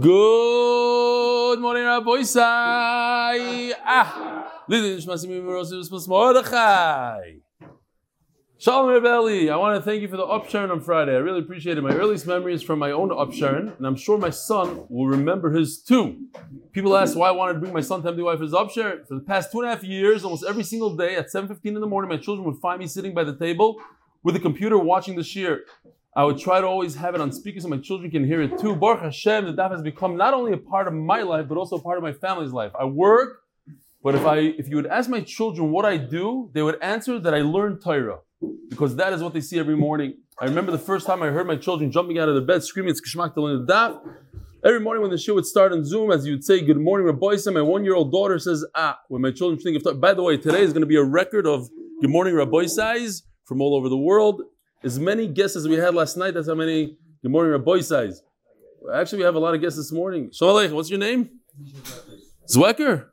Good morning, Rabbi Isai. Ah, Mordechai. Shalom Rebelli. I want to thank you for the upsherin on Friday. I really appreciate it. My earliest memory is from my own upsherin, and I'm sure my son will remember his too. People ask why I wanted to bring my son to MDY for his upsherin. For the past two and a half years, almost every single day at 7.15 in the morning, my children would find me sitting by the table with a computer watching the shiur. I would try to always have it on speaker so my children can hear it too. Baruch Hashem, the daf has become not only a part of my life, but also a part of my family's life. I work, but if I if you would ask my children what I do, they would answer that I learn Torah. Because that is what they see every morning. I remember the first time I heard my children jumping out of the bed, screaming, it's Kishmak to learn the daf. Every morning when the show would start on Zoom, as you'd say, Good morning, Rabbi my one year old daughter says, Ah, when my children think of By the way, today is going to be a record of Good morning, Rabbi from all over the world. As many guests as we had last night, that's how many Good morning, Rabbi size. Actually, we have a lot of guests this morning. Shalom what's your name? Zwecker?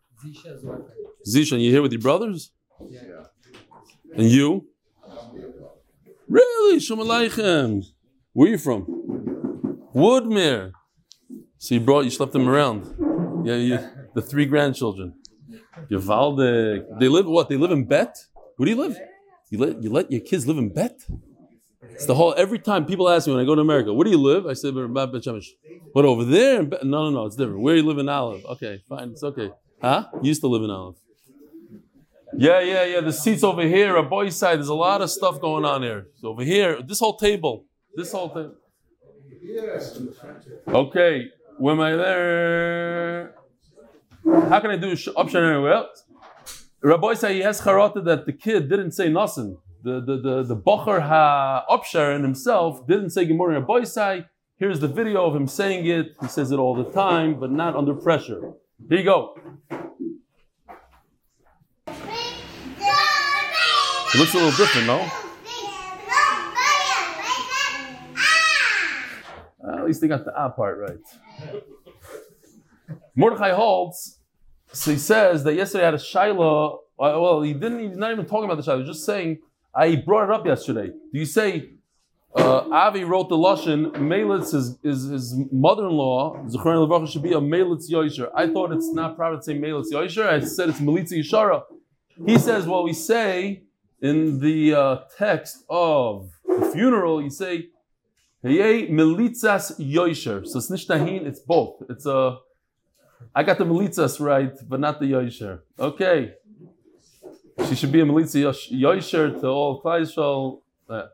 Zisha, you here with your brothers? Yeah. And you? Really? Shalom Aleichem. Where are you from? Woodmere. So you brought, you slept them around. Yeah, you, the three grandchildren. Givaldic. They live what? They live in Bet? Where do you live? You let you let your kids live in Bet? It's the whole. Every time people ask me when I go to America, where do you live? I say, "But over there?" No, no, no, it's different. Where you live in Olive? Okay, fine, it's okay. Huh? You used to live in Olive. Yeah, yeah, yeah. The seats over here, a boy's side. There's a lot of stuff going on here. So over here, this whole table, this whole thing. Okay, when am I there? How can I do option anywhere else? Rabbi said he has charata that the kid didn't say nothing. The the the the Bocher ha Opsharon himself didn't say Gemara Rabbi say. Here's the video of him saying it. He says it all the time, but not under pressure. Here you go. It looks a little different, no? Uh, at least they got the A part right. Mordechai holds, so he says that yesterday I had a Shiloh. Uh, well, he didn't. He's not even talking about the Shiloh. He was just saying. I brought it up yesterday. Do you say uh, Avi wrote the lashon? Melitz is, is his mother-in-law. Zechron Levachah should be a Melitz Yosher. I thought it's not proper to say Melitz Yosher. I said it's Melitz Yishara. He says, well, we say in the uh, text of the funeral, you say, Hey, Melitzas Yosher. So it's nishtahin, it's both. It's a, I got the Melitzas right, but not the Yosher. Okay. She should be a Melitza Yosher to all Klaishol. Uh,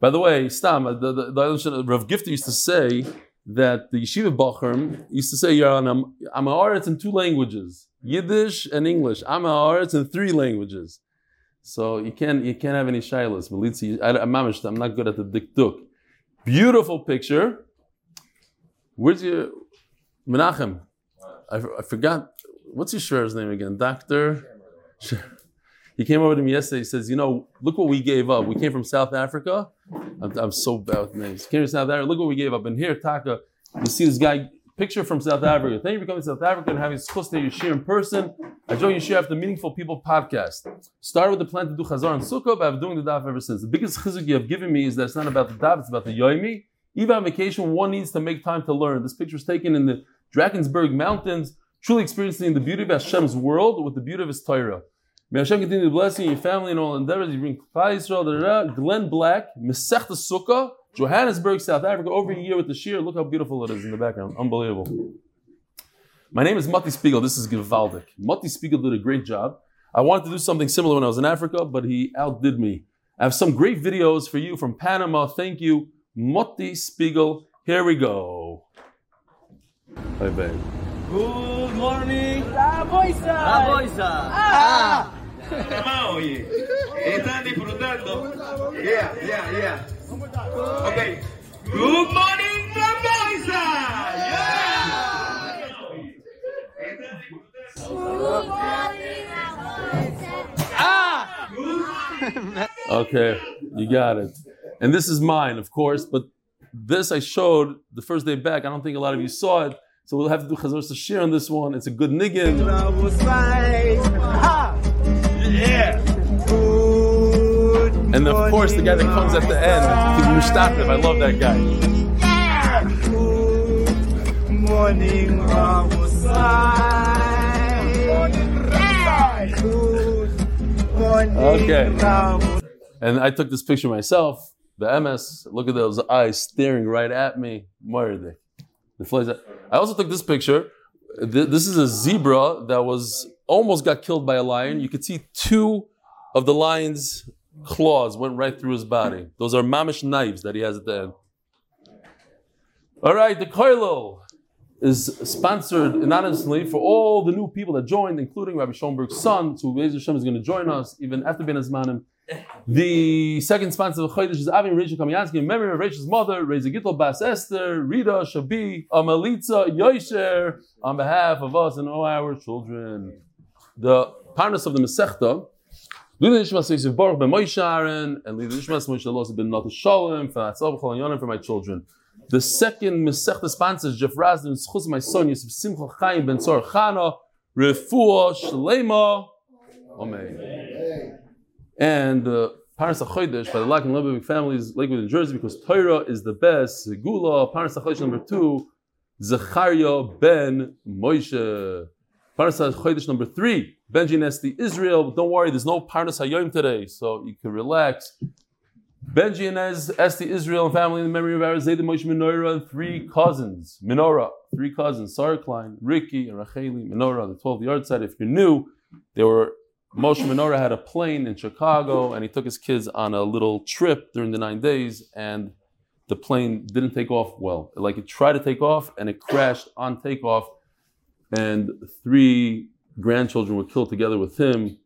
by the way, Stam, the, the, the, Rav Gifter used to say that the Yeshiva Bachram used to say, You're on Amaretz in two languages, Yiddish and English. I'm Amaretz in three languages. So you can't you can't have any shilas. I, I'm not good at the dikduk. Beautiful picture. Where's your Menachem? I, I forgot. What's your Shver's name again? Doctor. He came over to me yesterday. He says, "You know, look what we gave up. We came from South Africa. I'm, I'm so bad with names. Came from South Africa. Look what we gave up. And here, Taka, you see this guy picture from South Africa. Thank you for coming to South Africa and having schus to Yeshir in person. I joined Yeshir after the Meaningful People podcast. Started with the plan to do Chazar and Sukkah, but I've been doing the daf ever since. The biggest chizuk you have given me is that it's not about the daf, it's about the yoimi. Even on vacation, one needs to make time to learn. This picture is taken in the Drakensberg Mountains, truly experiencing the beauty of Hashem's world with the beauty of His Torah. May Hashem continue to bless you and your family and all endeavors. You bring Israel, Glenn Black, Mesech the Sukkah, Johannesburg, South Africa, over a year with the shiur. Look how beautiful it is in the background. Unbelievable. My name is Mati Spiegel. This is Givaldic. Mati Spiegel did a great job. I wanted to do something similar when I was in Africa, but he outdid me. I have some great videos for you from Panama. Thank you, Moti Spiegel. Here we go. Bye, babe. Good morning, Raboisa. Raboisa. Ah. Maui. Están disfrutando. Yeah, yeah, yeah. Okay. Good morning, Raboisa. Yeah. Good morning, Ah. okay, you got it. And this is mine, of course, but this I showed the first day back. I don't think a lot of you saw it. So we'll have to do Chazor to share on this one. It's a good niggin. And of course, the guy that comes at the end, Mushtatev. I love that guy. morning, Okay. And I took this picture myself. The MS, look at those eyes staring right at me. Murder. The flies. I also took this picture. This is a zebra that was almost got killed by a lion. You could see two of the lion's claws went right through his body. Those are mamish knives that he has at the end. All right, the Koilel is sponsored anonymously for all the new people that joined, including Rabbi Schoenberg's son, who Be'ez Hashem is going to join us even after Ben Azmanim. The second sponsor of the Chodesh is Avin Rachel Kamiansky in memory of Rachel's mother, Reza Gittel Bas Esther, Rita, Shabi, Amalitza, Yosher, on behalf of us and all our children. The partners of the Masechta, Lila Nishmas Yosef Baruch ben Moshe Aaron, and Lila Nishmas Moshe Los ben Nata Shalom, for Atzal B'chol Yonim for my children. The second Masechta sponsor is Jeff Rasdin, Schuz my son, Yosef Simcha Chaim ben Tzor Chana, Refuah Shlema, Amen. And uh, Paras HaChodesh by the Lack and Lebevic families, Lakewood, New Jersey, because Torah is the best. Segula, Paras HaChodesh number two, Zechariah ben Moshe. Paras HaChodesh number three, Benji Nesti Israel. Don't worry, there's no Paras HaYom today, so you can relax. Benji and Esti Israel and family in the memory of our Zayda Moshe Menorah three cousins. Menorah, three cousins, Sarah Klein, Ricky, and Racheli, Menorah, the 12th yard side. If you're new, they were Moshe Menorah had a plane in Chicago and he took his kids on a little trip during the nine days and the plane didn't take off well. Like it tried to take off and it crashed on takeoff and three grandchildren were killed together with him.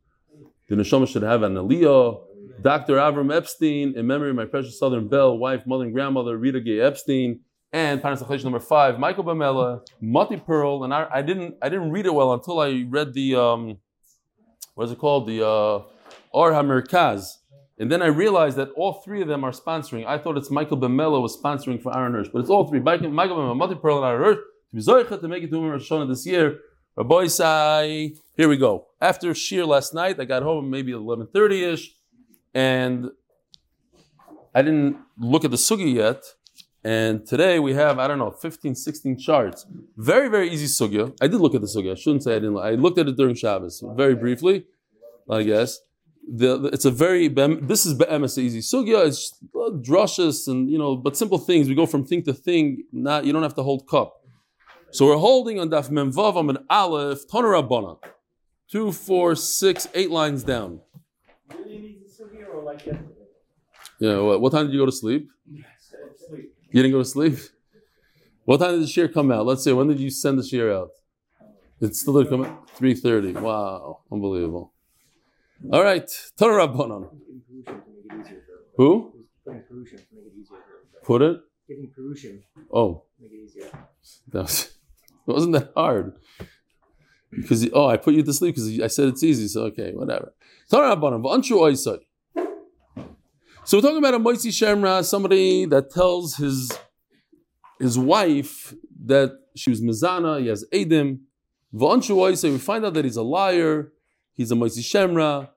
The neshama should have an aliyah. Dr. Avram Epstein, in memory of my precious Southern Belle, wife, mother, and grandmother, Rita Gay Epstein, and Panas number five, Michael Bamela, Mati Pearl, and I, I didn't I didn't read it well until I read the um, what is it called? The uh, Or HaMerkaz. And then I realized that all three of them are sponsoring. I thought it's Michael Bamela was sponsoring for Aaron Hirsch, but it's all three. Michael, Michael Bamela, Mati Pearl, and Aaron Hirsch. To to make it to Umar this year. Rabbi Sai, here we go. After Shir last night, I got home maybe 11.30ish, and I didn't look at the sugi yet. And today we have, I don't know, 15, 16 charts. Very, very easy sugya. I did look at the sugya. I shouldn't say I didn't. I looked at it during Shabbos, very briefly, I guess. The, the- it's a very, this is be'emes easy sugya. It's uh, drushes and, you know, but simple things. We go from thing to thing. Not, you don't have to hold cup. So we're holding on Daf Mem Vav Amid Aleph, Toner. Two, four, six, eight lines down. Yeah, what, what time did you go to sleep? You didn't go to sleep? What time did the shiur come out? Let's see. when did you send the shiur out? It's still didn't come out? 3.30. Wow, unbelievable. All right, Torah Rabbanon. Who? Putting Perusian to make it easier. Put it? Giving Oh, make it easier. that was, it wasn't that hard. Because, oh, I put you to sleep because I said it's easy, so okay, whatever. So we're talking about a Moitzi Shemra, somebody that tells his his wife that she was Mizana, he has Edim. Oisai, we find out that he's a liar, he's a Moitzi Shemra.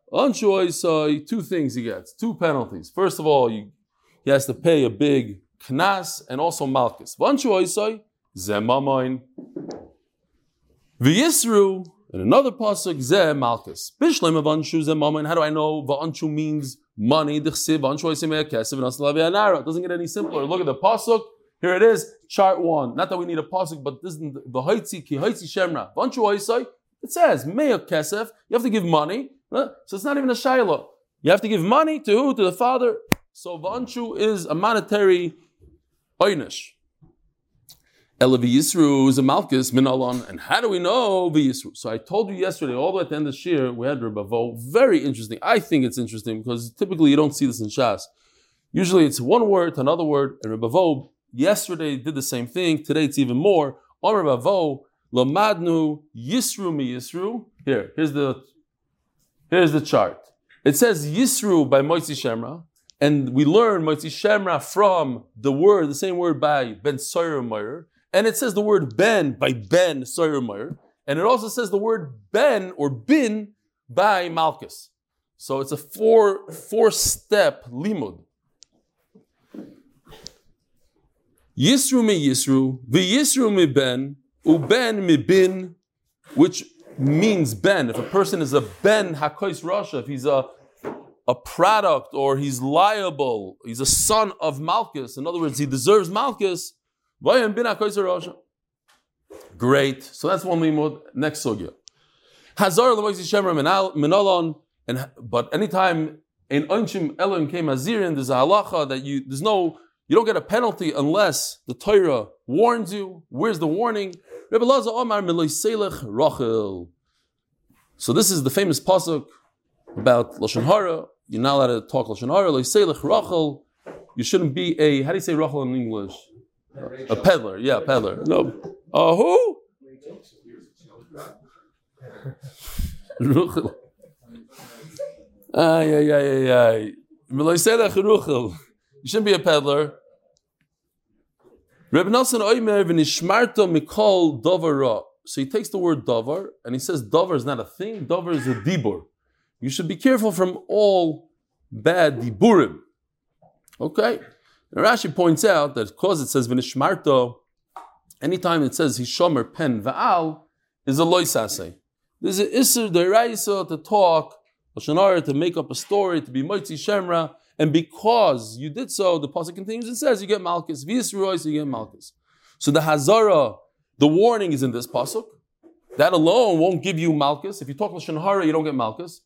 Two things he gets, two penalties. First of all, you, he has to pay a big knas and also malchus. Oisai, zemamoin. V'yisru, and another pasuk, zeh malchus. Bishlem of anshu zemamoin. How do I know v'anshu means money? D'chsiv v'anshu oisai mea kesef anara. It doesn't get any simpler. Look at the pasuk. Here it is, chart one. Not that we need a pasuk, but this is the haitzi ki haitzi shemra. V'anshu oisai. It says mea kesef. You have to give money. So it's not even a shiloh. You have to give money to who? To the father. So v'anshu is a monetary oynish. Ela v'yisru is a min alon. And how do we know v'yisru? So I told you yesterday, all the way at the end of the year, we had Rebavo. Very interesting. I think it's interesting because typically you don't see this in Shas. Usually it's one word to another word. And Rebavo yesterday did the same thing. Today it's even more. On Rebavo, lamadnu yisru mi yisru. Here, here's the here's the chart. It says yisru by Moitzi Shemra. And we learn Moitzi Shemra from the word, the same word by Ben Soyer And it says the word Ben by Ben Soyer And it also says the word Ben or Bin by Malchus. So it's a four, four step limud. Yisru mi Yisru, vi Yisru mi Ben, Uben mibin, which means ben. If a person is a ben hakois rasha, if he's a a product or he's liable, he's a son of Malchus. In other words, he deserves Malchus. Great. So that's one limud. Next sugya. Hazar. And but anytime in Unchim Elohim came Azirin, there's a halacha that you there's no you don't get a penalty unless the Torah warns you. Where's the warning? Rebbe Laza Omar Rachel. So this is the famous pasuk about lashon hara. You're not allowed to talk lashon hara. Rachel. You shouldn't be a how do you say Rachel in English? A peddler. Yeah, peddler. No. Uh, who? Rachel. Ay, ay, ay, ay, ay. You shouldn't be a peddler. Reb Nelson Oimer v'nishmarto mikol davar So he takes the word davar and he says davar is not a thing. Davar is a dibur. You should be careful from all bad diburim. Okay. And Rashi points out that because it says v'nishmarto, anytime it says hishomer pen va'al is a loisase. There's an isser deraisa to talk Lashon to make up a story, to be Moitzi Shemra, and because you did so, the pasuk continues and says you get Malchus. V'yisrois, you get Malchus. So the Hazara, the warning is in this pasuk. That alone won't give you Malchus. If you talk Lashon Hara, you don't get Malchus.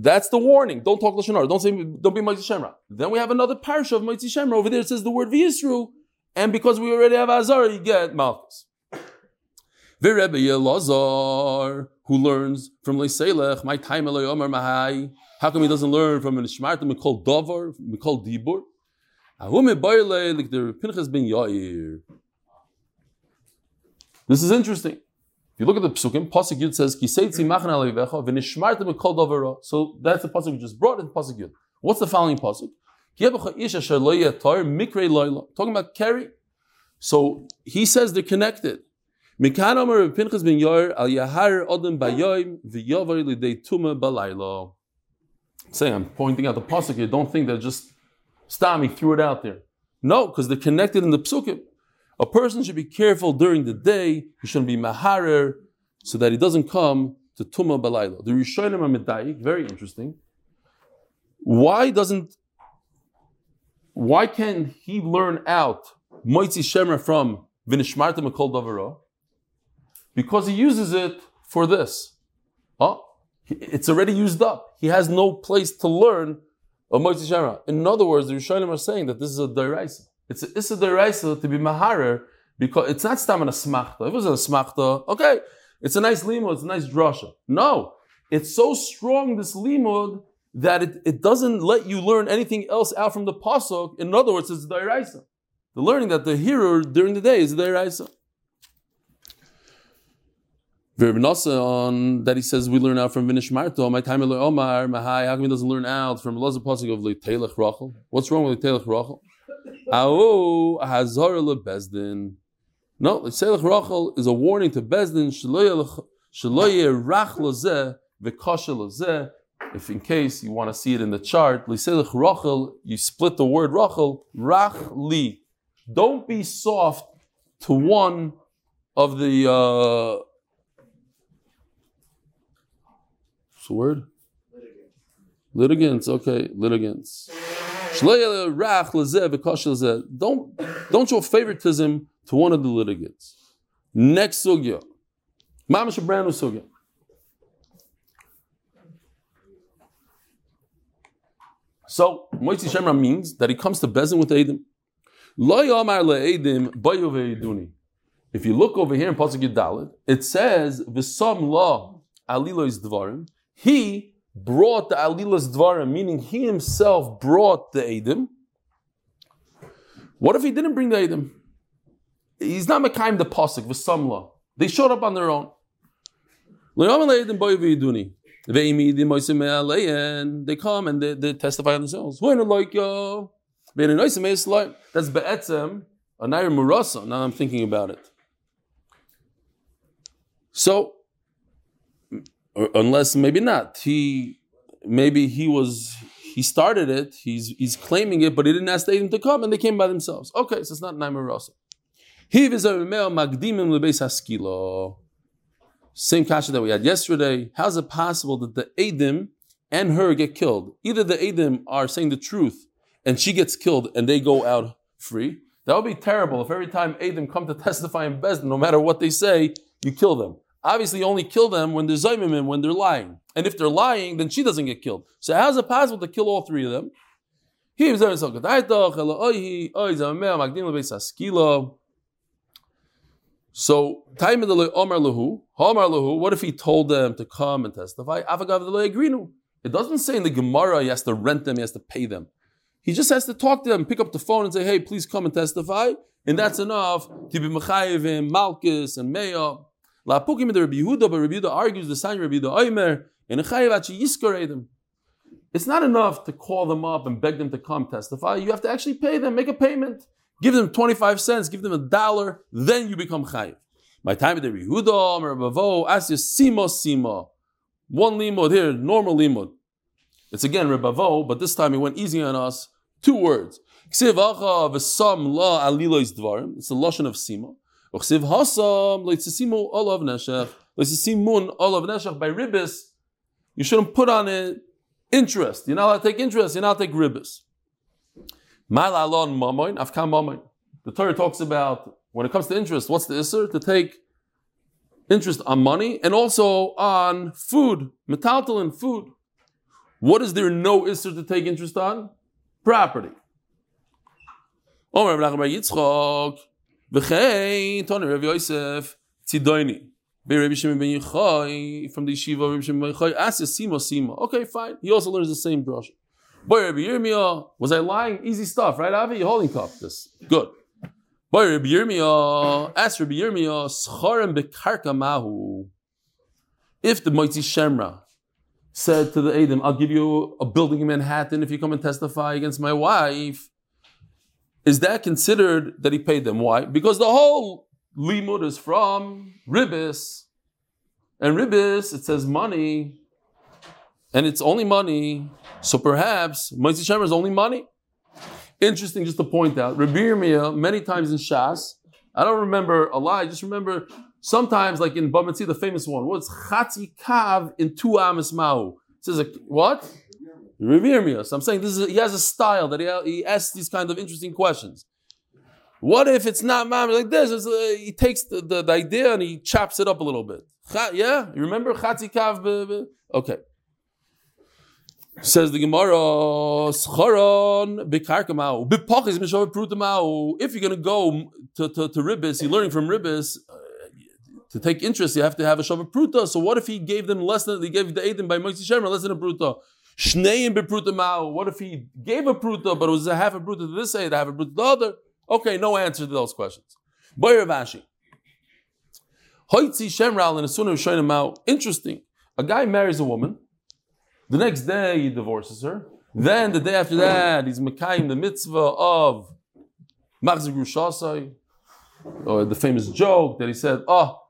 That's the warning. Don't talk Lashon Hara. Don't say, don't be Moitzi Shemra. Then we have another parsha of Moitzi Shemra. Over there it says the word V'yisru, and because we already have Hazara, you get Malchus. V'Rebbe Yelazar, who learns from Leiselech, my time Omar Mahai. How come he doesn't learn from an Ishmarta Mikol Dovar, Mikol Dibur? like the Pinchas ben Yair. This is interesting. If you look at the psukim, pasuk yud says kiseitzi machan alevecha v'nishmarta mikol davara. So that's the pasuk we just brought in pasuk yud. What's the following pasuk? Talking about carry. So he says they're connected. Mikan Omer Pinchas ben Yair Yahar Odem Bayoim v'Yovar Lidei Tuma Balaylo. Say, I'm pointing out the pasuk here. Don't think that just Stami threw it out there. No, because they're connected in the psukim. A person should be careful during the day. He shouldn't be maharer so that he doesn't come to Tuma Balaylo. The Rishonim are medayik, very interesting. Why doesn't why can't he learn out Moitzi Shemer from Vinishmarta Mikol Davaro? because he uses it for this. Huh? It's already used up. He has no place to learn a Moitzi Shemra. In other words, the Rishonim are saying that this is a Dairaisa. It's a Issa Dairaisa to be Maharer because it's not Stam a Smachta. If it was a Smachta, okay, it's a nice limud, it's a nice drasha. No, it's so strong, this limud, that it, it doesn't let you learn anything else out from the pasuk. In other words, it's Dairaisa. The learning that the hearer during the day is Dairaisa. on that he says we learn out from Vinish Marto. My time Omar Mahai. How come he doesn't learn out from Laza Pasuk of Leitelech Rachel? What's wrong with Leitelech Rachel? Ao. No, Leitelech Rachel is a warning to Bezdin. If in case you want to see it in the chart, Leitelech Rachel, you split the word Rachel. Rach Li. Don't be soft to one of the. Uh, the word? Litigants. okay, litigants. Don't, don't show favoritism to one of the litigants. Next sugya. Mamash a brand new sugya. So, Moitzi Shemra means that he comes to Bezin with Edim. If you look over here in Pasuk Yudalid, it says, V'sam la alilois dvarim, he brought the Alilas Dvarim, meaning he himself brought the Edim. What if he didn't bring the Edim? He's not Mekayim the Pasuk, V'samla. They showed up on their own. They come and they, they testify on themselves. That's Be'etzem, a Nair Murasa. Now I'm thinking about it. So, or unless maybe not. He maybe he was he started it. He's he's claiming it, but he didn't ask the them to come, and they came by themselves. Okay, so it's not Naimer Rasa. He magdimim. Same kasha that we had yesterday. How's it possible that the Adim and her get killed? Either the Adim are saying the truth and she gets killed and they go out free. That would be terrible if every time Adim come to testify in Bezdin, no matter what they say, you kill them. Obviously, only kill them when they're zaymimim, when they're lying. And if they're lying, then she doesn't get killed. So how's it possible to kill all three of them? So, time of the Omar Lahu, Omar Lahu, what if he told them to come and testify? It doesn't say in the Gemara he has to rent them, he has to pay them. He just has to talk to them, pick up the phone and say, hey, please come and testify. And that's enough to be Mechayevim, Malchus, and Meah. La Pukim the Rabbi Yehuda, but Rabbi Yehuda argues the sign Rabbi Yehuda Oimer, and Echayev Yiskarei It's not enough to call them up and beg them to come testify. You have to actually pay them, make a payment. Give them 25 cents, give them a dollar, then you become chayiv. My time of the Yehuda, Rabavo, ask you simo simo. One limud here, normal limud. It's again Rabavo, but this time he went easy on us. Two words. It's the lashon of simo. Uchsiv hasam leitzisimu olav. Leitzisimun olav by ribis. You shouldn't put on it interest. You're not allowed to take interest. You're not allowed to take ribis. Malalon mamoin afkam mamoin. The Torah talks about when it comes to interest. What's the isser to take interest on money and also on food, metaltalin food. What is there no isser to take interest on? Property. V'chein, Tony Rav Yosef, Tzidoini. Rabbi Shimon ben Yochai from the yeshiva Rabbi Shimon ben Yochai asks Sima Sima. Okay, fine. He also learns the same brush. Boy, Rabbi Yirmiyah, was I lying? Easy stuff, right, Avi? You're holding cup. This good. Boy, Rabbi Yirmiyah, ask Rabbi Yirmiyah, Scharem bekarka mahu. If the Moitzi Shemra said to the Adam, I'll give you a building in Manhattan if you come and testify against my wife, is that considered that he paid them? Why? Because the whole limud is from ribis, and ribis it says money, and it's only money. So perhaps Moshe Shemer is only money. Interesting, just to point out, Rabbi Yirmiyah, many times in Shas, I don't remember a lot. I just remember sometimes, like in Bamatzi, the famous one. What's Chatzi Kav in two Amis mau? It says a, what? Revere me. So I'm saying this is he has a style that he, he asks these kind of interesting questions. What if it's not mam like this? Uh, he takes the, the, the, idea and he chops it up a little bit. yeah, you remember chatzikav? Okay. Says the Gemara, Scharon mishav. If you're going to go to to, to Ribis, you're learning from Ribis. Uh, to take interest, you have to have a shavu pruta. So what if he gave them less than he gave the Aiden by Moisi Shemer less than a pruta? Shneim bepruta ma'u. What if he gave a pruta, but it was a half a pruta to this side, a half a pruta to the other? Okay, no answer to those questions. Boy Ravashi. Hoitzi Shemral and as soon as showing him interesting. A guy marries a woman. The next day he divorces her. Then the day after that, he's Mekayim the mitzvah of Machzir Grushasai, or the famous joke that he said, Oh,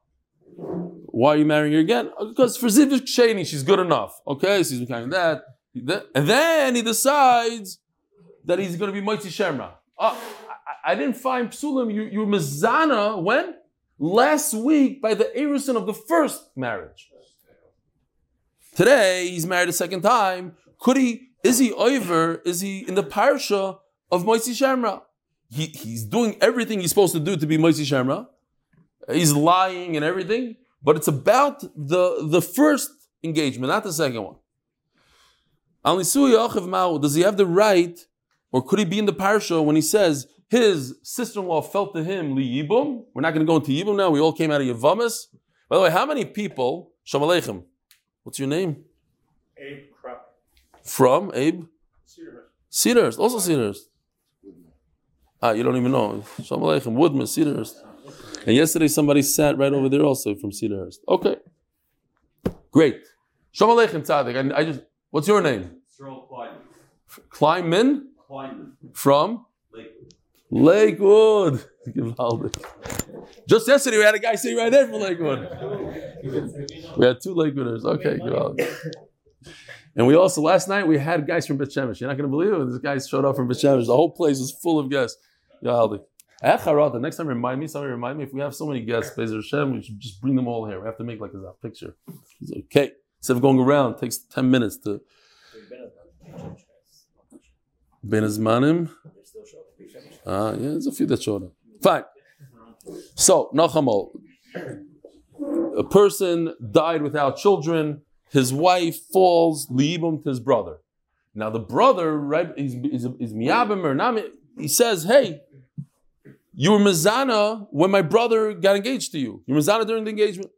why are you marrying her again? Because for Zivik Sheni, she's good enough. Okay, so he's Mekayim that. And then he decides that he's going to be Moitzi Shemra. Oh, I, I, didn't find Psulim. You, you Mizana when? Last week by the Erusin of the first marriage. Today, he's married a second time. Could he, is he over? Is he in the parsha of Moitzi Shemra? He, he's doing everything he's supposed to do to be Moitzi Shemra. He's lying and everything, but it's about the, the first engagement, not the second one. Does he have the right, or could he be in the parsha when he says his sister-in-law felt to him li yibum? We're not going to go into yibum now. We all came out of Yavamas. By the way, how many people? Shalom Aleichem. What's your name? Abe Krupp. From Abe. Cedarhurst. Cedarhurst. Also Cedarhurst. Ah, you don't even know. Shalom Aleichem. Woodman, Cedarhurst. And yesterday somebody sat right over there also from Cedarhurst. Okay. Great. Shalom Aleichem Tzadik. I, I just What's your name? Cyril Kleinman. Kleinman? Kleinman. From? Lakewood. Lakewood. Just yesterday we had a guy sitting right there from Lakewood. We had two Lakewooders. Okay, And we also, last night, we had guys from Bet Shemesh. You're not going to believe it. This guys showed up from Bet Shemesh. The whole place was full of guests. Yaldi. Echarot, the next time remind me, somebody remind me, if we have so many guests, Bezer Hashem, we should just bring them all here. We have to make like a picture. Okay. Instead of going around, it takes 10 minutes to. Ben Azmanim. Ah, yeah, there's a few that showed up. Fine. So, Nachamol. A person died without children. His wife falls liibum to his brother. Now the brother, right, is miyabim or not. He says, "Hey, you were mizana when my brother got engaged to you. You were mizana during the engagement."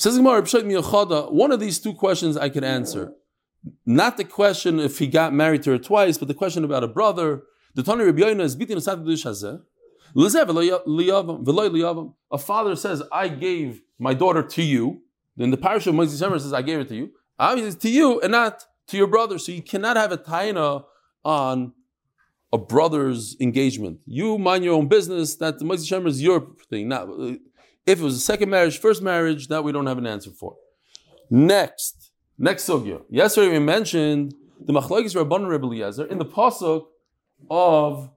Says Gemara. One of these two questions I can answer. Not the question if he got married to her twice, but the question about a brother. The Tani Rabbi is beating hazeh. A father says, I gave my daughter to you. Then the parish of Moses Shemer says, I gave it to you. Obviously, to you and not to your brother. So you cannot have a taina on a brother's engagement. You mind your own business. That the Moses Shemer is your thing. Now, if it was a second marriage, first marriage, that we don't have an answer for. Next, next sugya. Yesterday we mentioned the Machlokes Rabban Rebbe Eliezer in the pasuk of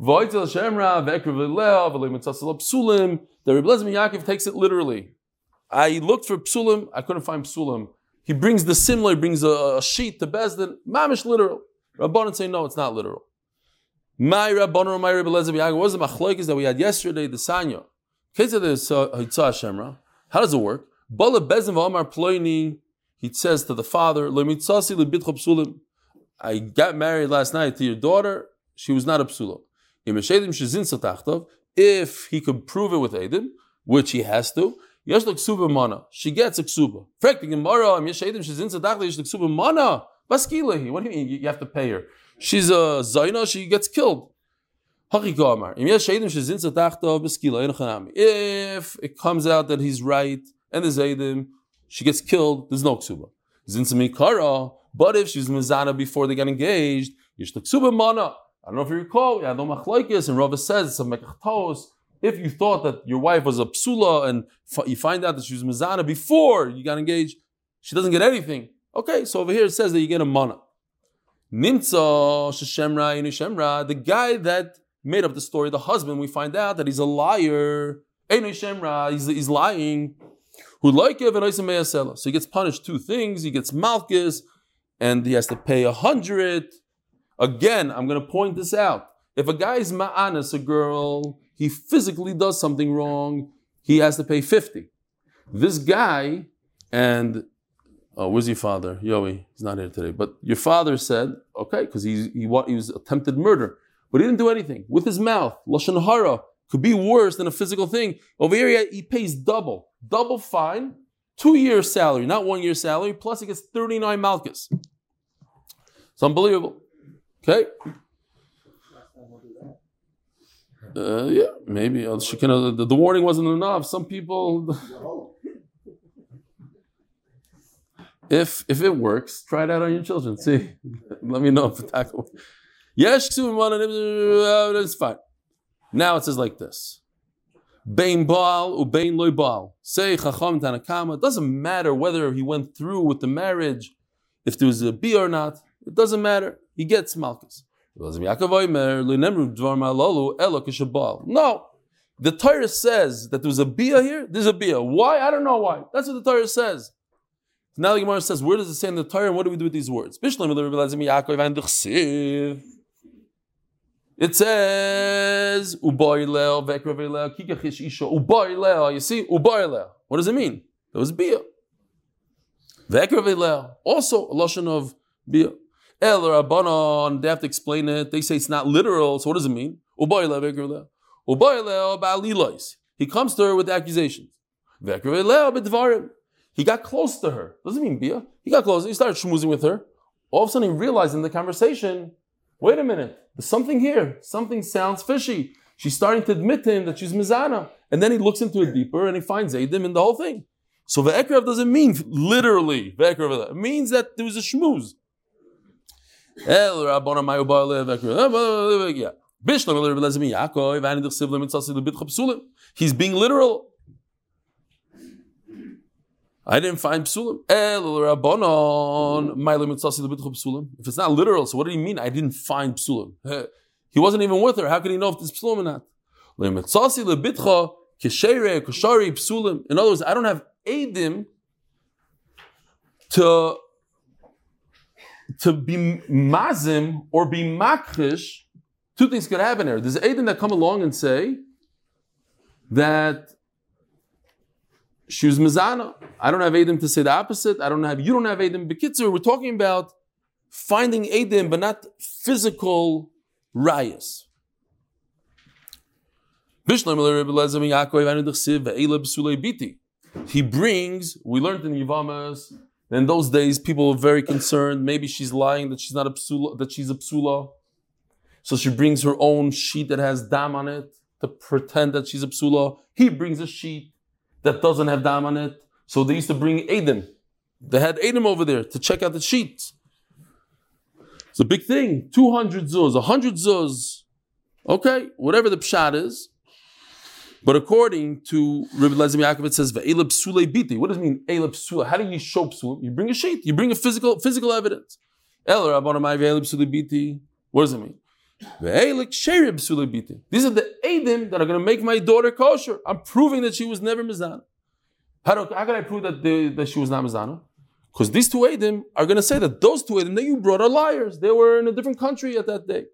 Voitel Shemra, Vekriv Leo, Velimitzasil Psulim. The Rebbe Lezer Yaakov takes it literally. I looked for Psulim, I couldn't find Psulim. He brings the similar, he brings a, a sheet to Bezdin, mamish literal. Rabbanan say, no, it's not literal. My Rabbanan or my Rebbe Lezer Yaakov was the machlokes that we had yesterday, the Sanya. Uh, Shemra. How does it work? Bala Bezdin V'Amar Ploini, he says to the father. I got married last night to your daughter, she was not a Psulim. If he could prove it with Edim, which he has to, Yesh ksuba mana. She gets a ksuba. Frekti gemara. Yesh edim she's in tzedakah. Yesh ksuba mana. Baskilahi. What do you mean? You have to pay her. She's a zayna. She gets killed. If it comes out that he's right and the edim, she gets killed. There's no ksuba. Zinsa But if she's mizana before they get engaged, yesh ksuba mana. I don't know if you recall, yeah, no machlaikis, and Rava says it's a mekachtos. If you thought that your wife was a psula and you find out that she was mizana before you got engaged, she doesn't get anything. Okay, so over here it says that you get a mana. Nimtza shemra shemra, the guy that made up the story, the husband, we find out that he's a liar. he's, he's lying. So he gets punished two things. He gets malchus, and he has to pay a hundred Again, I'm going to point this out. If a guy is ma'anas, a girl, he physically does something wrong, he has to pay 50. This guy, and oh, where's your father? Yoey, he's not here today. But your father said, okay, because he, he, he was attempted murder, but he didn't do anything. With his mouth, Lashon Hara, could be worse than a physical thing. Over here, he pays double, double fine, two years salary, not one year salary, plus he gets 39 malchus. It's unbelievable. Okay. Uh, yeah, maybe uh, uh, the, the, warning wasn't enough. Some people, if if it works, try it out on your children. See, let me know if it tackle. Yes, uh, it's fine. Now it says like this: Bain Baal ubein loy Baal. Say Chacham Tanakama. It doesn't matter whether he went through with the marriage, if there was a B or not. It doesn't matter he gets malchus. No, the Torah says that there's a bia here. There's a bia. Why? I don't know why. That's what the Torah says. Now the Gemara says, where does it say in the Torah, and what do we do with these words? It says, You see, What does it mean? There was beer. bia. Also, a lotion of bia. El Rabbanon, they have to explain it. They say it's not literal. So what does it mean? He comes to her with accusations. He got close to her. Doesn't mean bia. He got close. He started schmoozing with her. All of a sudden, he realized in the conversation, wait a minute, there's something here. Something sounds fishy. She's starting to admit to him that she's mizana. And then he looks into it deeper and he finds Adim in the whole thing. So the Ve'ekrav doesn't mean literally. It means that there was a shmooze. El Rabbona ah, Yeah. He's being literal. I didn't find psulim. El Rabbanon mm-hmm. If it's not literal, so what do you mean? I didn't find psulim. He wasn't even with her. How could he know if it's psulim or not? Le'metzasi lebitcha keshere koshari psulim. In other words, I don't have edim to to be mazim or be makrish. Two things could happen here. There's edim that come along and say that she was mizana. I don't have edim to say the opposite. I don't have. You don't have edim. Bekitzer, we're talking about finding edim, but not physical rayas. He brings, we learned in Yivamas, in those days people were very concerned, maybe she's lying that she's not a psula, that she's a psula. So she brings her own sheet that has dam on it to pretend that she's a psula. He brings a sheet that doesn't have dam on it. So they used to bring Adam. They had Adam over there to check out the sheets. It's a big thing. 200 zuz, 100 zuz. Okay, whatever the pshat is. But according to Rabbi Lezim Yaakov, it says ve'elab. What does it mean elab psule? How do you show psule? You bring a sheet. You bring a physical physical evidence. Ve'elab. What does it mean? These are the edim that are going to make my daughter kosher. I'm proving that she was never mizana. How, do, how can I prove that, that she was not mizana? Because these two edim are going to say that those two edim that you brought are liars. They were in a different country at that day.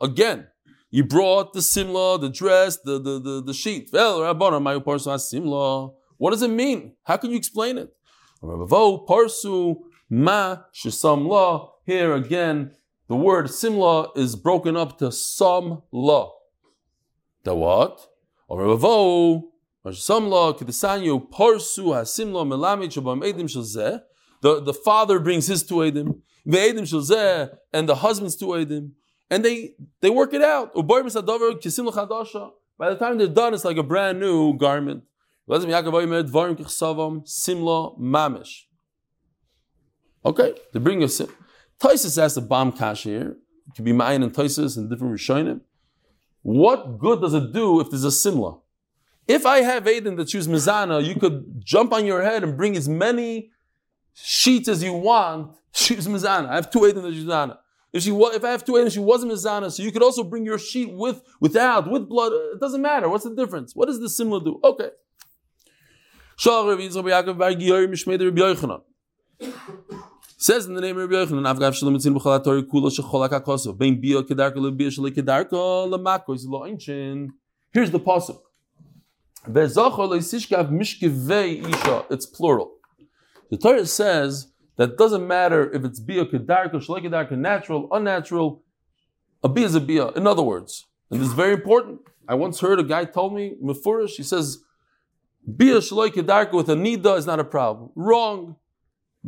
Again, you brought the simla, the dress, the, the, the, the sheet. What does it mean? How can you explain it? Here again, the word simla is broken up to some law. The what? The, the father brings his two edim, ve'edim shel and the husband's two edim, and they they work it out. By the time they're done, it's like a brand new garment. Simla mamish. Okay, they bring a sim. Taisus asked the bomb kash here. It could be mine and Taisus and different Rishonim. What good does it do if there's a simla? If I have Aiden that choose Mizana, you could jump on your head and bring as many sheets as you want. She's Mizana. I have two Aiden that choose Mizana. If she if I have two Aiden, she wasn't Mizana, so you could also bring your sheet with, without, with blood. It doesn't matter. What's the difference? What does the simla do? Okay. Says in the name of Rabbi Yochanan, Avgav Shalom Etzin B'chol HaTorah Kula Shechol HaKakoso Bein Bia Lebia Shalei Here's the pasuk. Ve'zocho Mishkevei Isha It's plural. The Torah says that doesn't matter if it's Bia Kedarka, Shalei Kedarka, natural, unnatural, a Bia is a Bia. In other words, and this is very important. I once heard a guy told me, Mefurish, he says, Bia Shalei Kedarka with a Nida is not a problem. Wrong.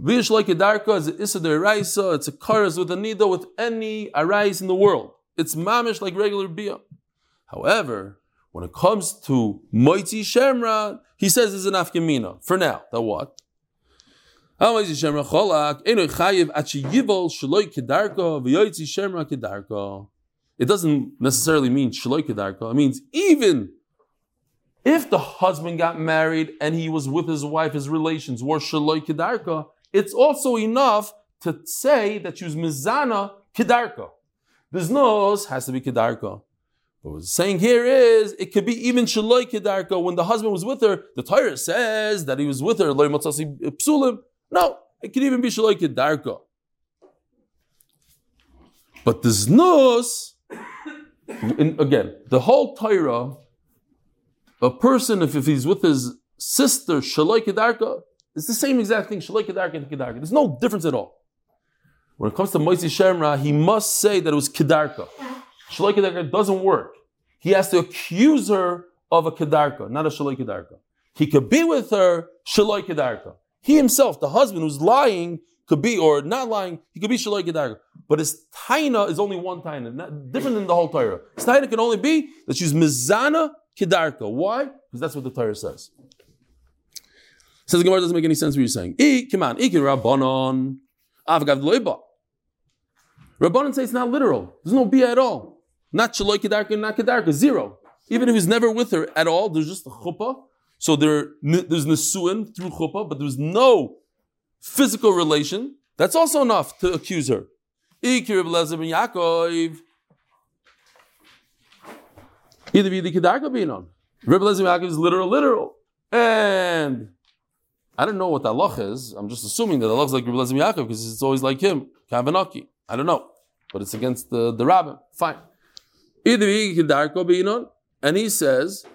Vish like a darka is a issa it's a karas with a nida with any arais in the world. It's mamish like regular bia. However, when it comes to moitzi shemra, he says it's an afkamina. For now, that what? Ah, it doesn't necessarily mean shaloi kedarka. It means even if the husband got married and he was with his wife, his relations were shaloi kedarka, it's also enough to say that she was mizana kedarka. This nose has to be kedarka. What saying here is, it could be even shaloi kedarka when the husband was with her. The Torah says that he was with her. No, it could even be shaloi kedarka. But this nose, again, the whole Torah, a person, if, if he's with his sister, shaloi kedarka, it's the same exact thing. There's no difference at all. When it comes to Moisi Shemra, he must say that it was kedarka. Shaloi kedarka doesn't work. He has to accuse her of a kedarka, not a shaloi kedarka. He could be with her shaloi kedarka. He himself, the husband who's lying, could be or not lying. He could be shaloi kedarka. But his taina is only one taina, not, different than the whole Torah. His taina can only be that she's mizana kedarka. Why? Because that's what the Torah says. Says the Gemara doesn't make any sense what you're saying. Come on, Ikin Rabbanon, Avgav Loiba. Rabbanon say it's not literal. There's no bia at all. Not Shaloi Kedarka, not Kedarka, zero. Even if he's never with her at all, there's just a chuppah. So there, there's Nesuin through chuppah, but there's no physical relation. That's also enough to accuse her. Reb. Either be the Kedarka Binon. Reb Eliezer ben Yaakov is literal, literal. And I don't know what the halach is. I'm just assuming that the halach is like Eliezer ben Yaakov because it's always like him. Kavanaki. I don't know. But it's against the, the rabbin. Fine. And he says,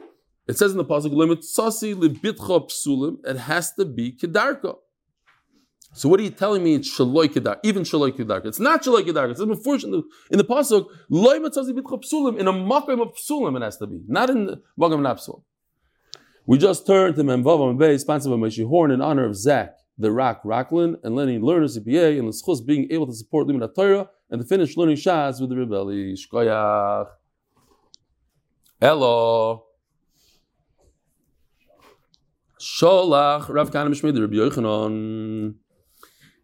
it says in the pasuk, "Limit sasi libitcha psulim." It has to be kedarka. So what are you telling me? It's shaloi kedarka, even shaloi kedarka. It's not shaloi kedarka. It's unfortunate in the pasuk, "Loy matzazi bitcha psulim." In a makom of psulim, it has to be, not in the makom napsul. We just turned to Memvav Bay, sponsored by Horn, in honor of Zach, the Rock Rocklin, and letting learn a CPA and L'schus being able to support Limit Torah and to finish learning Shas with the Rebelli. Shkoyach. Hello. Sholach Rav Kana Mishmei Rabbi Yochanan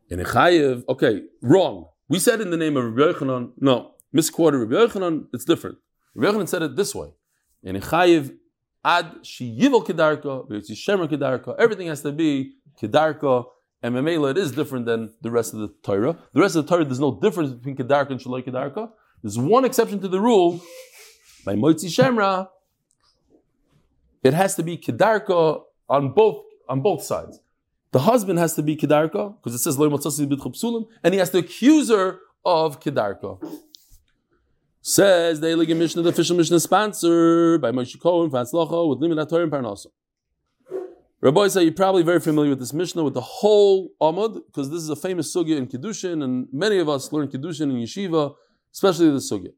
in a chayev. Okay, wrong. We said in the name of Rabbi Yochanan. No, misquoted Rabbi Yochanan. It's different. Rabbi Yochanan said it this way: in a chayev ad sheyivol kedarka, shemer kedarka. Everything has to be kedarka. And Memela, it is different than the rest of the Torah. The rest of the Torah, there's no difference between kedarka and shaloi kedarka. There's one exception to the rule. By Moitzi Shemra, it has to be kedarka on both on both sides. The husband has to be kedarka because it says lo matzasi b'tchapsulim, and he has to accuse her of kedarka. Says the Elige Mishnah, the official Mishnah sponsor by Moshe Cohen, Fatzlocha, with Limit Torah and. Rabbi say you're probably very familiar with this Mishnah, with the whole Amud, because this is a famous sugya in Kiddushin, and many of us learn Kiddushin in Yeshiva, especially the sugya.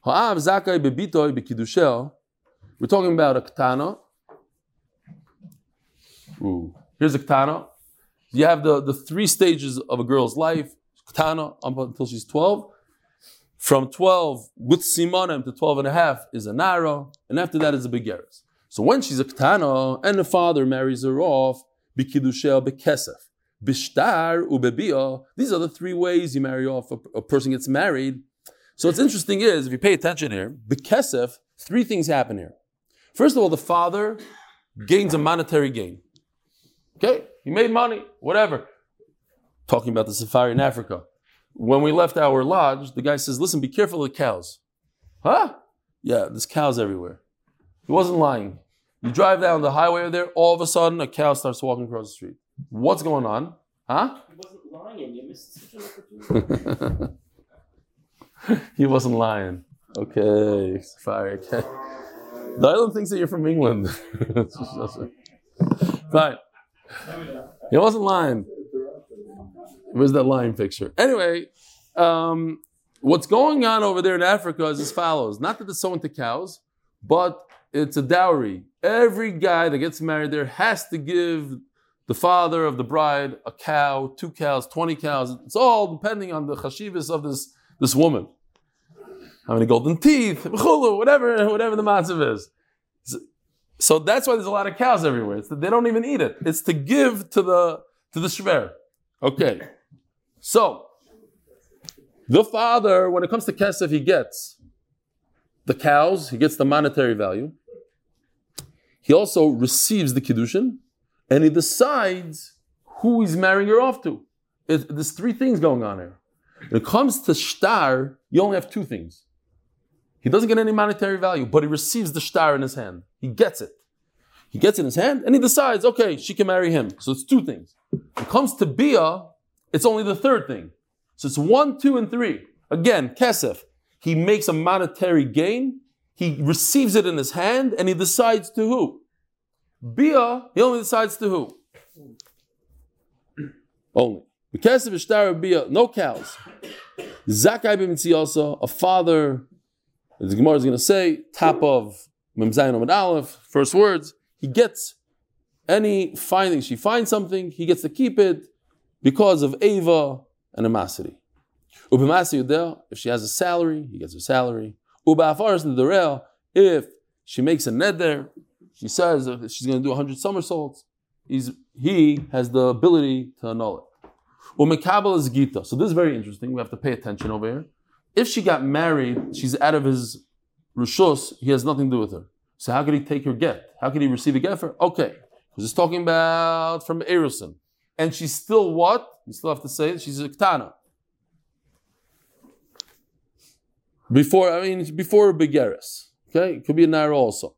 Ha'av zakai bebitoy bekidushel. We're talking about a katana. Ooh. Here's a katana. You have the, the three stages of a girl's life. Katana until she's 12. From 12 with simanim to 12 and a half is a nara, and after that is a begeres. So when she's a katana and the father marries her off, bikidushel bekesef, bishtar ubebia. These are the three ways you marry off a, a person gets married. So what's interesting is, if you pay attention here, the kesef, three things happen here. First of all, the father gains a monetary gain. Okay, he made money, whatever. Talking about the safari in Africa. When we left our lodge, the guy says, listen, be careful of the cows. Huh? Yeah, there's cows everywhere. He wasn't lying. You drive down the highway over there, all of a sudden a cow starts walking across the street. What's going on? Huh? He wasn't lying. You missed such an opportunity. he wasn't lying. Okay, safari. Okay. The island thinks that you're from England. Fine. He wasn't lying. Where's that lying picture? Anyway, um, what's going on over there in Africa is as follows. Not that it's sold to cows, but it's a dowry. Every guy that gets married there has to give the father of the bride a cow, two cows, 20 cows. It's all depending on the chashivas of this, this woman. How many golden teeth, whatever, whatever the matzav is. So that's why there's a lot of cows everywhere. It's they don't even eat it. It's to give to the to the shver. Okay. So the father, when it comes to kesef, he gets the cows, he gets the monetary value. He also receives the kiddushin, and he decides who he's marrying her off to. It, there's three things going on here. When it comes to shtar, you only have two things. He doesn't get any monetary value, but he receives the shtar in his hand. He gets it. He gets it in his hand, and he decides, okay, she can marry him. So it's two things. When it comes to bia, it's only the third thing. So it's one, two, and three. Again, kesef. He makes a monetary gain. He receives it in his hand, and he decides to who. Bia, he only decides to who. Only. Kesef ishtara bia, no cows. Zakai also, a father the Gemara is going to say, top of Mem Zayin Omid Aleph, first words, he gets any finding, she finds something, he gets to keep it because of Ava and Amasity. Ubimasi Yudel, if she has a salary, he gets her salary. Ubafaris Nidarel, if she makes a neder, she says she's going to do 100 somersaults, he's, he has the ability to annul it. Umekabel is Gita. So this is very interesting. We have to pay attention over here. If she got married, she's out of his rishus, he has nothing to do with her. So how could he take her get? How could he receive a get for? Okay, because it's talking about from Erison. And she's still what? You still have to say it. She's a ktana. Before, I mean, before begeris. Okay, it could be a naira also.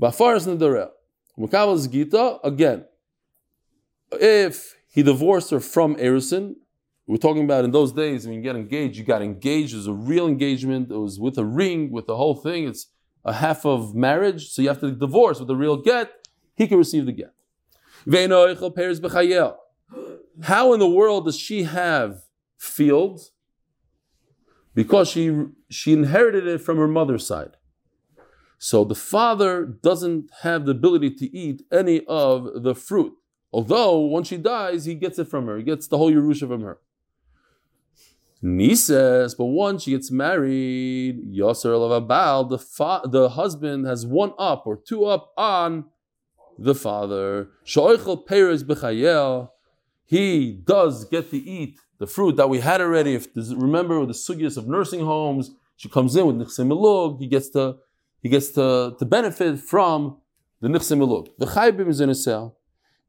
Bafaras nedarel. Mukabel Gita again. If he divorced her from Erison, we're talking about in those days when you get engaged, you got engaged. It was a real engagement. It was with a ring, with the whole thing. It's a half of marriage, so you have to divorce with a real get. He can receive the get. How in the world does she have fields? Because she she inherited it from her mother's side. So the father doesn't have the ability to eat any of the fruit. Although when she dies, he gets it from her. He gets the whole Yerusha from her. Nises, but once she gets married, Yasser Lavabal, the fa- the husband has one up or two up on the father. Shoichel Peres Bechayel, he does get to eat the fruit that we had already. If remember the sugyas of nursing homes, she comes in with nichsim he gets to he gets to, to benefit from the nichsim The chaybim is in a cell,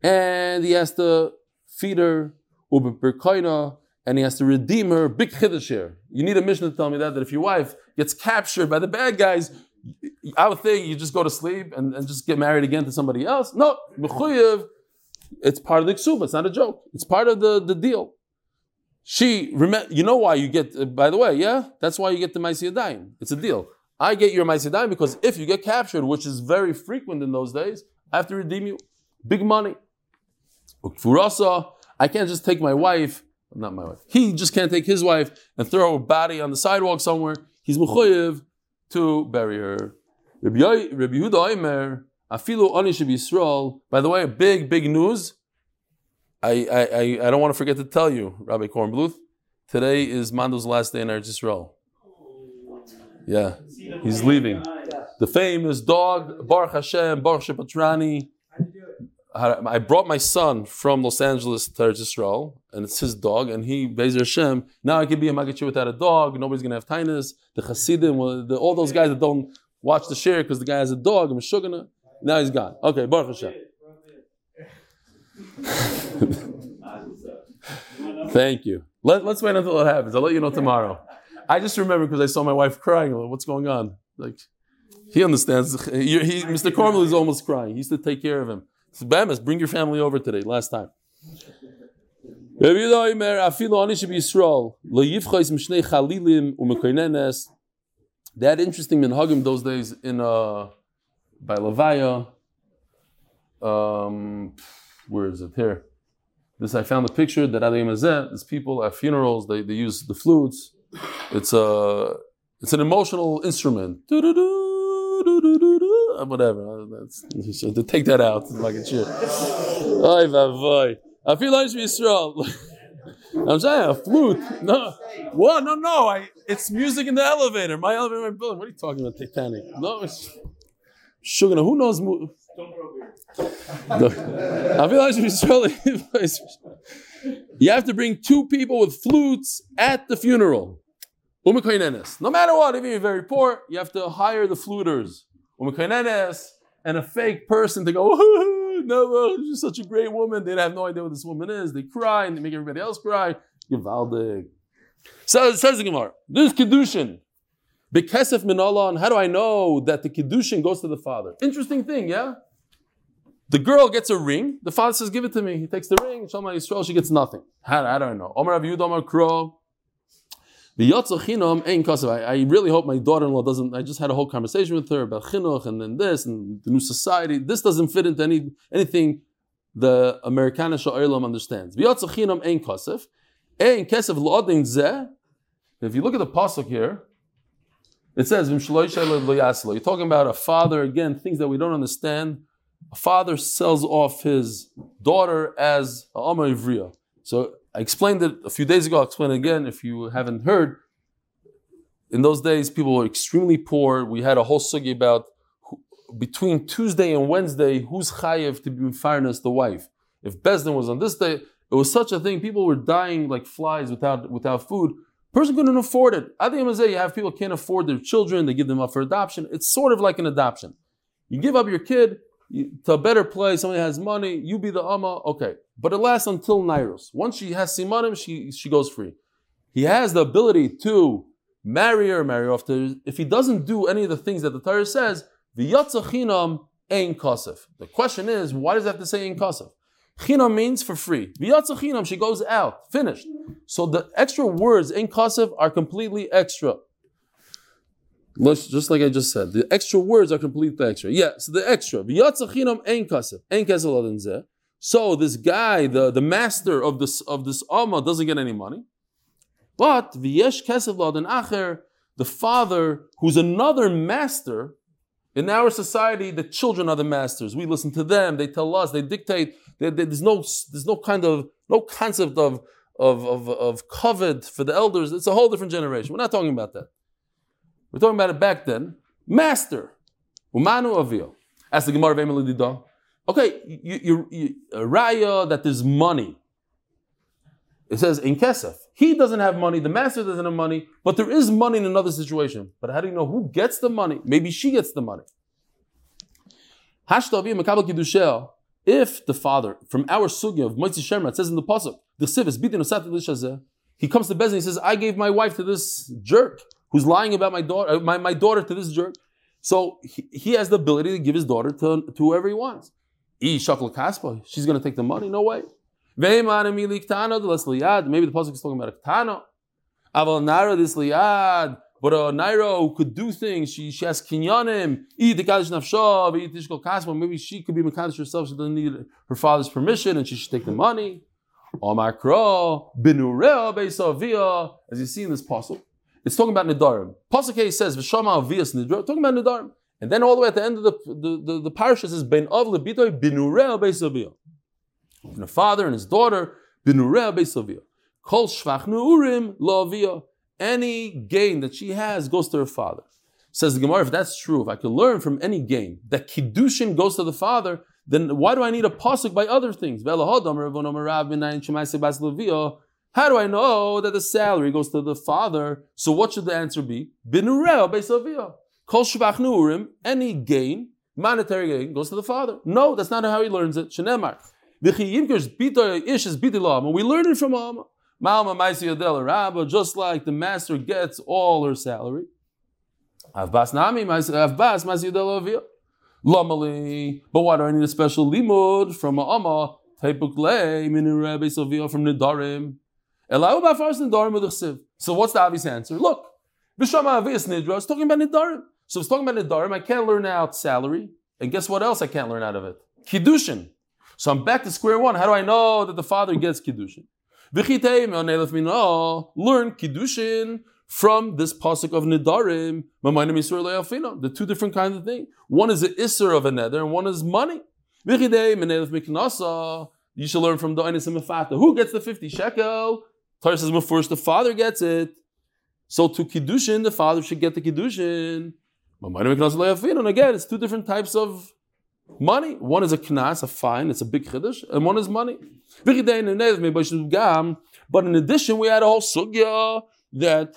and he has to feed her uberkaina, and he has to redeem her big chiddush You need a mission to tell me that that if your wife gets captured by the bad guys, I would think you just go to sleep and, and just get married again to somebody else. No, it's part of the ksuba. It's not a joke. It's part of the, the deal. She, you know why you get, uh, by the way, yeah? That's why you get the Maisiyadayim. It's a deal. I get your Maisiyadayim because if you get captured, which is very frequent in those days, I have to redeem you. Big money. Furasa, I can't just take my wife, not my wife, he just can't take his wife and throw her body on the sidewalk somewhere. He's mechoyev to bury her. Rabbi Yehuda Omer, afilu onish Yisrael. By the way, big, big news. I, I, I don't want to forget to tell you, Rabbi Kornbluth, today is Mando's last day in Eretz Yisrael. Yeah, he's leaving. The famous dog, Baruch Hashem, Baruch Shepatrani. I brought my son from Los Angeles to Eretz Yisrael, and it's his dog, and he, Bezer Hashem, now I can be a Magachir without a dog, nobody's going to have tinus. The Hasidim, all those guys that don't watch the share because the guy has a dog, I'm Meshugana, now he's gone. Okay, Baruch Hashem. Thank you. Let, us wait until it happens. I'll let you know tomorrow. I just remember because I saw my wife crying. What's going on? Like, he understands. He, he, Mr. Carmel is almost crying. He used to take care of him. So, Bamas, bring your family over today. Last time. That interesting minhagim those days in uh, by Levaya. Um, where is it here? This I found a picture that Adayim Azeh, these people at funerals, they, they use the flutes. It's a it's an emotional instrument. Whatever. That's, so to take that out like a cheer. Oy vavoy. I feel like Israel. I'm saying a flute. No, what? No, no. I. It's music in the elevator. My elevator, my building. What are you talking about? Titanic. No, it's sugar. Who knows? Don't grow beer. you have to bring two people with flutes at the funeral. No matter what, if you're very poor, you have to hire the fluters. And a fake person to go, no, she's such a great woman. They have no idea what this woman is. They cry and they make everybody else cry. So says the Gemara, this Kedushin. Bekesef minallah, how do I know that the Kedushin goes to the father? Interesting thing, yeah? The girl gets a ring. The father says, "Give it to me." He takes the ring. Shalom Yisrael. She gets nothing. How, I know? Omer Aviud Omer Kro. I really hope my daughter-in-law doesn't. I just had a whole conversation with her about chinuch and then this and the new society. This doesn't fit into any anything the Americana Sha'olam understands. If you look at the pasuk here, it says You're talking about a father again, things that we don't understand a father sells off his daughter as Amar Ivriya. So I explained it a few days ago, I'll explain it again if you haven't heard. In those days, people were extremely poor. We had a whole sugi about who, between Tuesday and Wednesday, who's chayiv to be fairness the wife. If Besdin was on this day, it was such a thing. People were dying like flies without without food. Person couldn't afford it. End of the day, you have people can't afford their children. They give them up for adoption. It's sort of like an adoption. You give up your kid, you- to a better place, somebody has money, you be the Amma, okay. But it lasts until Nairos. Once she has Simanim, she, she goes free. He has the ability to marry her, marry her off to, if he doesn't do any of the things that the Torah says, the chinam ein kasef. The question is, why does it have to say ein kasef? Chinam means for free. V'yatza chinam, she goes out, finished. So the extra words in kasef are completely extra. Just like I just said, the extra words are completely extra. Yeah, so the extra. V'yatza chinam ein kasef. Ein kasef. So this guy, the, the master of this of this Amma, doesn't get any money. But v'yesh kesef laden acher, the father, who's another master, in our society, the children are the masters. We listen to them. They tell us. They dictate. They- there's no there's no kind of no concept of of of of covet for the elders. It's a whole different generation. We're not talking about that. We're talking about it back then. Master, umanu avio. As the Gemara of Emily Okay, you, you, you, raya that there's money. It says in kesef. He doesn't have money. The master doesn't have money, but there is money in another situation. But how do you know who gets the money? Maybe she gets the money. Hashtavi makabel. If the father from our sugya of Moitzi Shemra, says in the pasuk, the siv is bitin osat lishazeh. He comes to Bezin. He says, "I gave my wife to this jerk who's lying about my daughter, my, my daughter to this jerk." So he, he has the ability to give his daughter to, to whoever he wants. E shakal kaspa. She's going to take the money. No way. Maybe the pasuk is talking about a ktana. This liyad. But a naira who could do things, she, she has kinyanim, the. Maybe she could be mekadosh herself. She doesn't need her father's permission, and she should take the money. As you see in this pasuk, it's talking about nidarim. Pasuk K says v'shama avias nidra. Talking about nidarim, and then all the way at the end of the the the, the parasha says ben av lebitoy binureo beisavia. And a father and his daughter binureo beisavia. Kol shvach neurim lo avia. Any gain that she has goes to her father. Says the Gemara, if that's true, if I could learn from any gain that kiddushin goes to the father, then why do I need a pasuk by other things? How do I know that the salary goes to the father? So what should the answer be? Any gain, monetary gain, goes to the father. No, that's not how he learns it. We learn it from Amma. Just like the master gets all her salary. Avbas Nami, Avbas Avia. Lamali. But why do I need a special limud from a Amma? Taipuk Le, Minu Rabbi Sovia from Nidarim. Elau Bafars Nidarim with Chsiv. So what's the obvious answer? Look, Bishama Avias Nidra is talking about Nidarim. So it's talking about Nidarim. I can't learn out salary. And guess what else I can't learn out of it? Kiddushin. So I'm back to square one. How do I know that the father gets Kiddushin? V'chitei me'onelef oh, mino, learn kiddushin from this pasuk of nedarim. Mamayim isur le'afina. The two different kinds of things. One is the isser of a neder, and one is money. V'chitei me'onelef oh, miknasa. You should learn from the Einis Mefata. Who gets the fifty shekel? Torah says first the father gets it. So to kiddushin, the father should get the kiddushin. And again, it's two different types of money. One is a knas, a fine, it's a big chiddush, and one is money. But in addition, we had a whole sugya that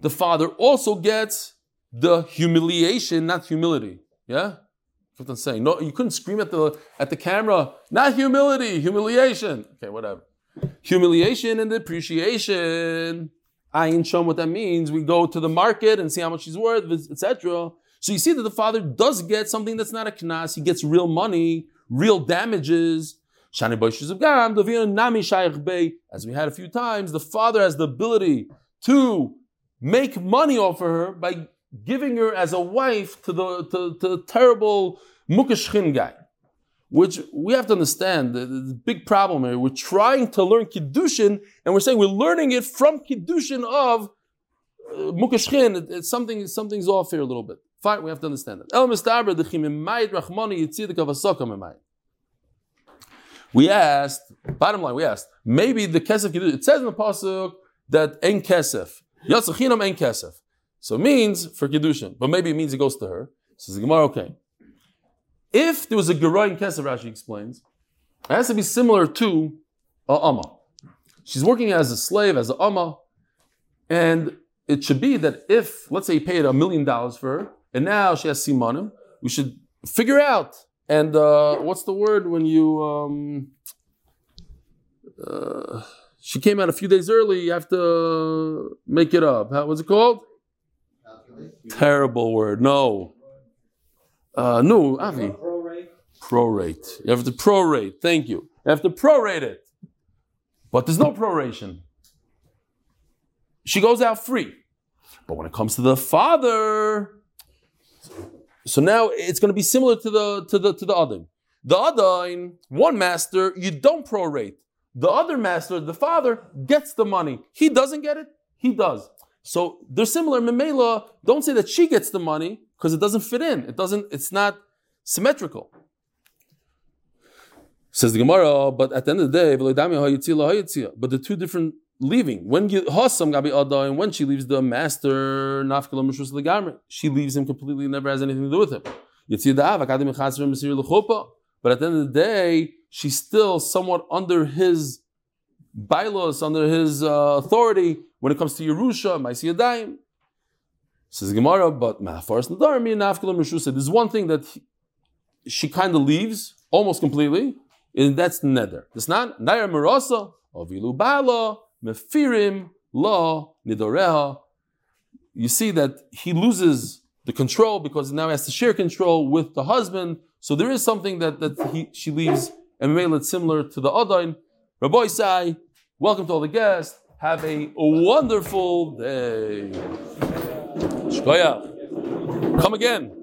the father also gets the humiliation, not humility. Yeah? That's what I'm saying. No, you couldn't scream at the at the camera, not humility, humiliation. Okay, whatever. Humiliation and depreciation. I ain't shown what that means. We go to the market and see how much she's worth, etc. So you see that the father does get something that's not a knas. He gets real money, real damages. As we had a few times, the father has the ability to make money off of her by giving her as a wife to the, to, to the terrible mukashchin guy. Which we have to understand, the, the big problem here. We're trying to learn Kiddushin, and we're saying we're learning it from Kiddushin of uh, Mukashchin. It, it's something, something's off here a little bit. Fine, we have to understand that. El mistaber the yitzidik avasaka mimayit. We asked, bottom line, we asked, maybe the kesef kiddushin. It says in the pasuk that en kesef yatzachinam en kesef. So it means for kiddushin, but maybe it means it goes to her. Says the Gemara, okay. If there was a gerah in kesef, Rashi explains, it has to be similar to a amma. She's working as a slave, as a amma, and it should be that if, let's say, you paid a million dollars for her, and now she has simanim, we should figure out. And uh, what's the word when you? Um, uh, she came out a few days early. You have to make it up. How, was it called? Terrible word. No. Uh, no, Avi. Prorate. Prorate. You have to prorate. Thank you. You have to prorate it. But there's no proration. She goes out free. But when it comes to the father, so now it's going to be similar to the to the to the other. The other, one master, you don't prorate. The other master, the father, gets the money. He doesn't get it. He does. So they're similar. Memela, don't say that she gets the money because it doesn't fit in. It doesn't. It's not symmetrical. Says the Gemara, but at the end of the day, but the two different leaving. When you Hasam Gabi Ada, and when she leaves the master, Nafkala Mishus Legamri, she leaves him completely, never has anything to do with him. But at the end of the day, she's still somewhat under his bailos, under his uh, authority when it comes to Yerusha, Maisi Yadayim. Says Gemara, but Mahafaras Nadarmi, Nafkala Mishus, there's one thing that he, she kind of leaves almost completely, and that's Neder. It's not Nair Marasa, Avilu Bala, Mefirim, La, Nidoreha. You see that he loses the control because now he has to share control with the husband. So there is something that, that he, she leaves, and maybe it's similar to the Adain. Rabbi Sai, welcome to all the guests. Have a wonderful day. Shkoyach. Come again.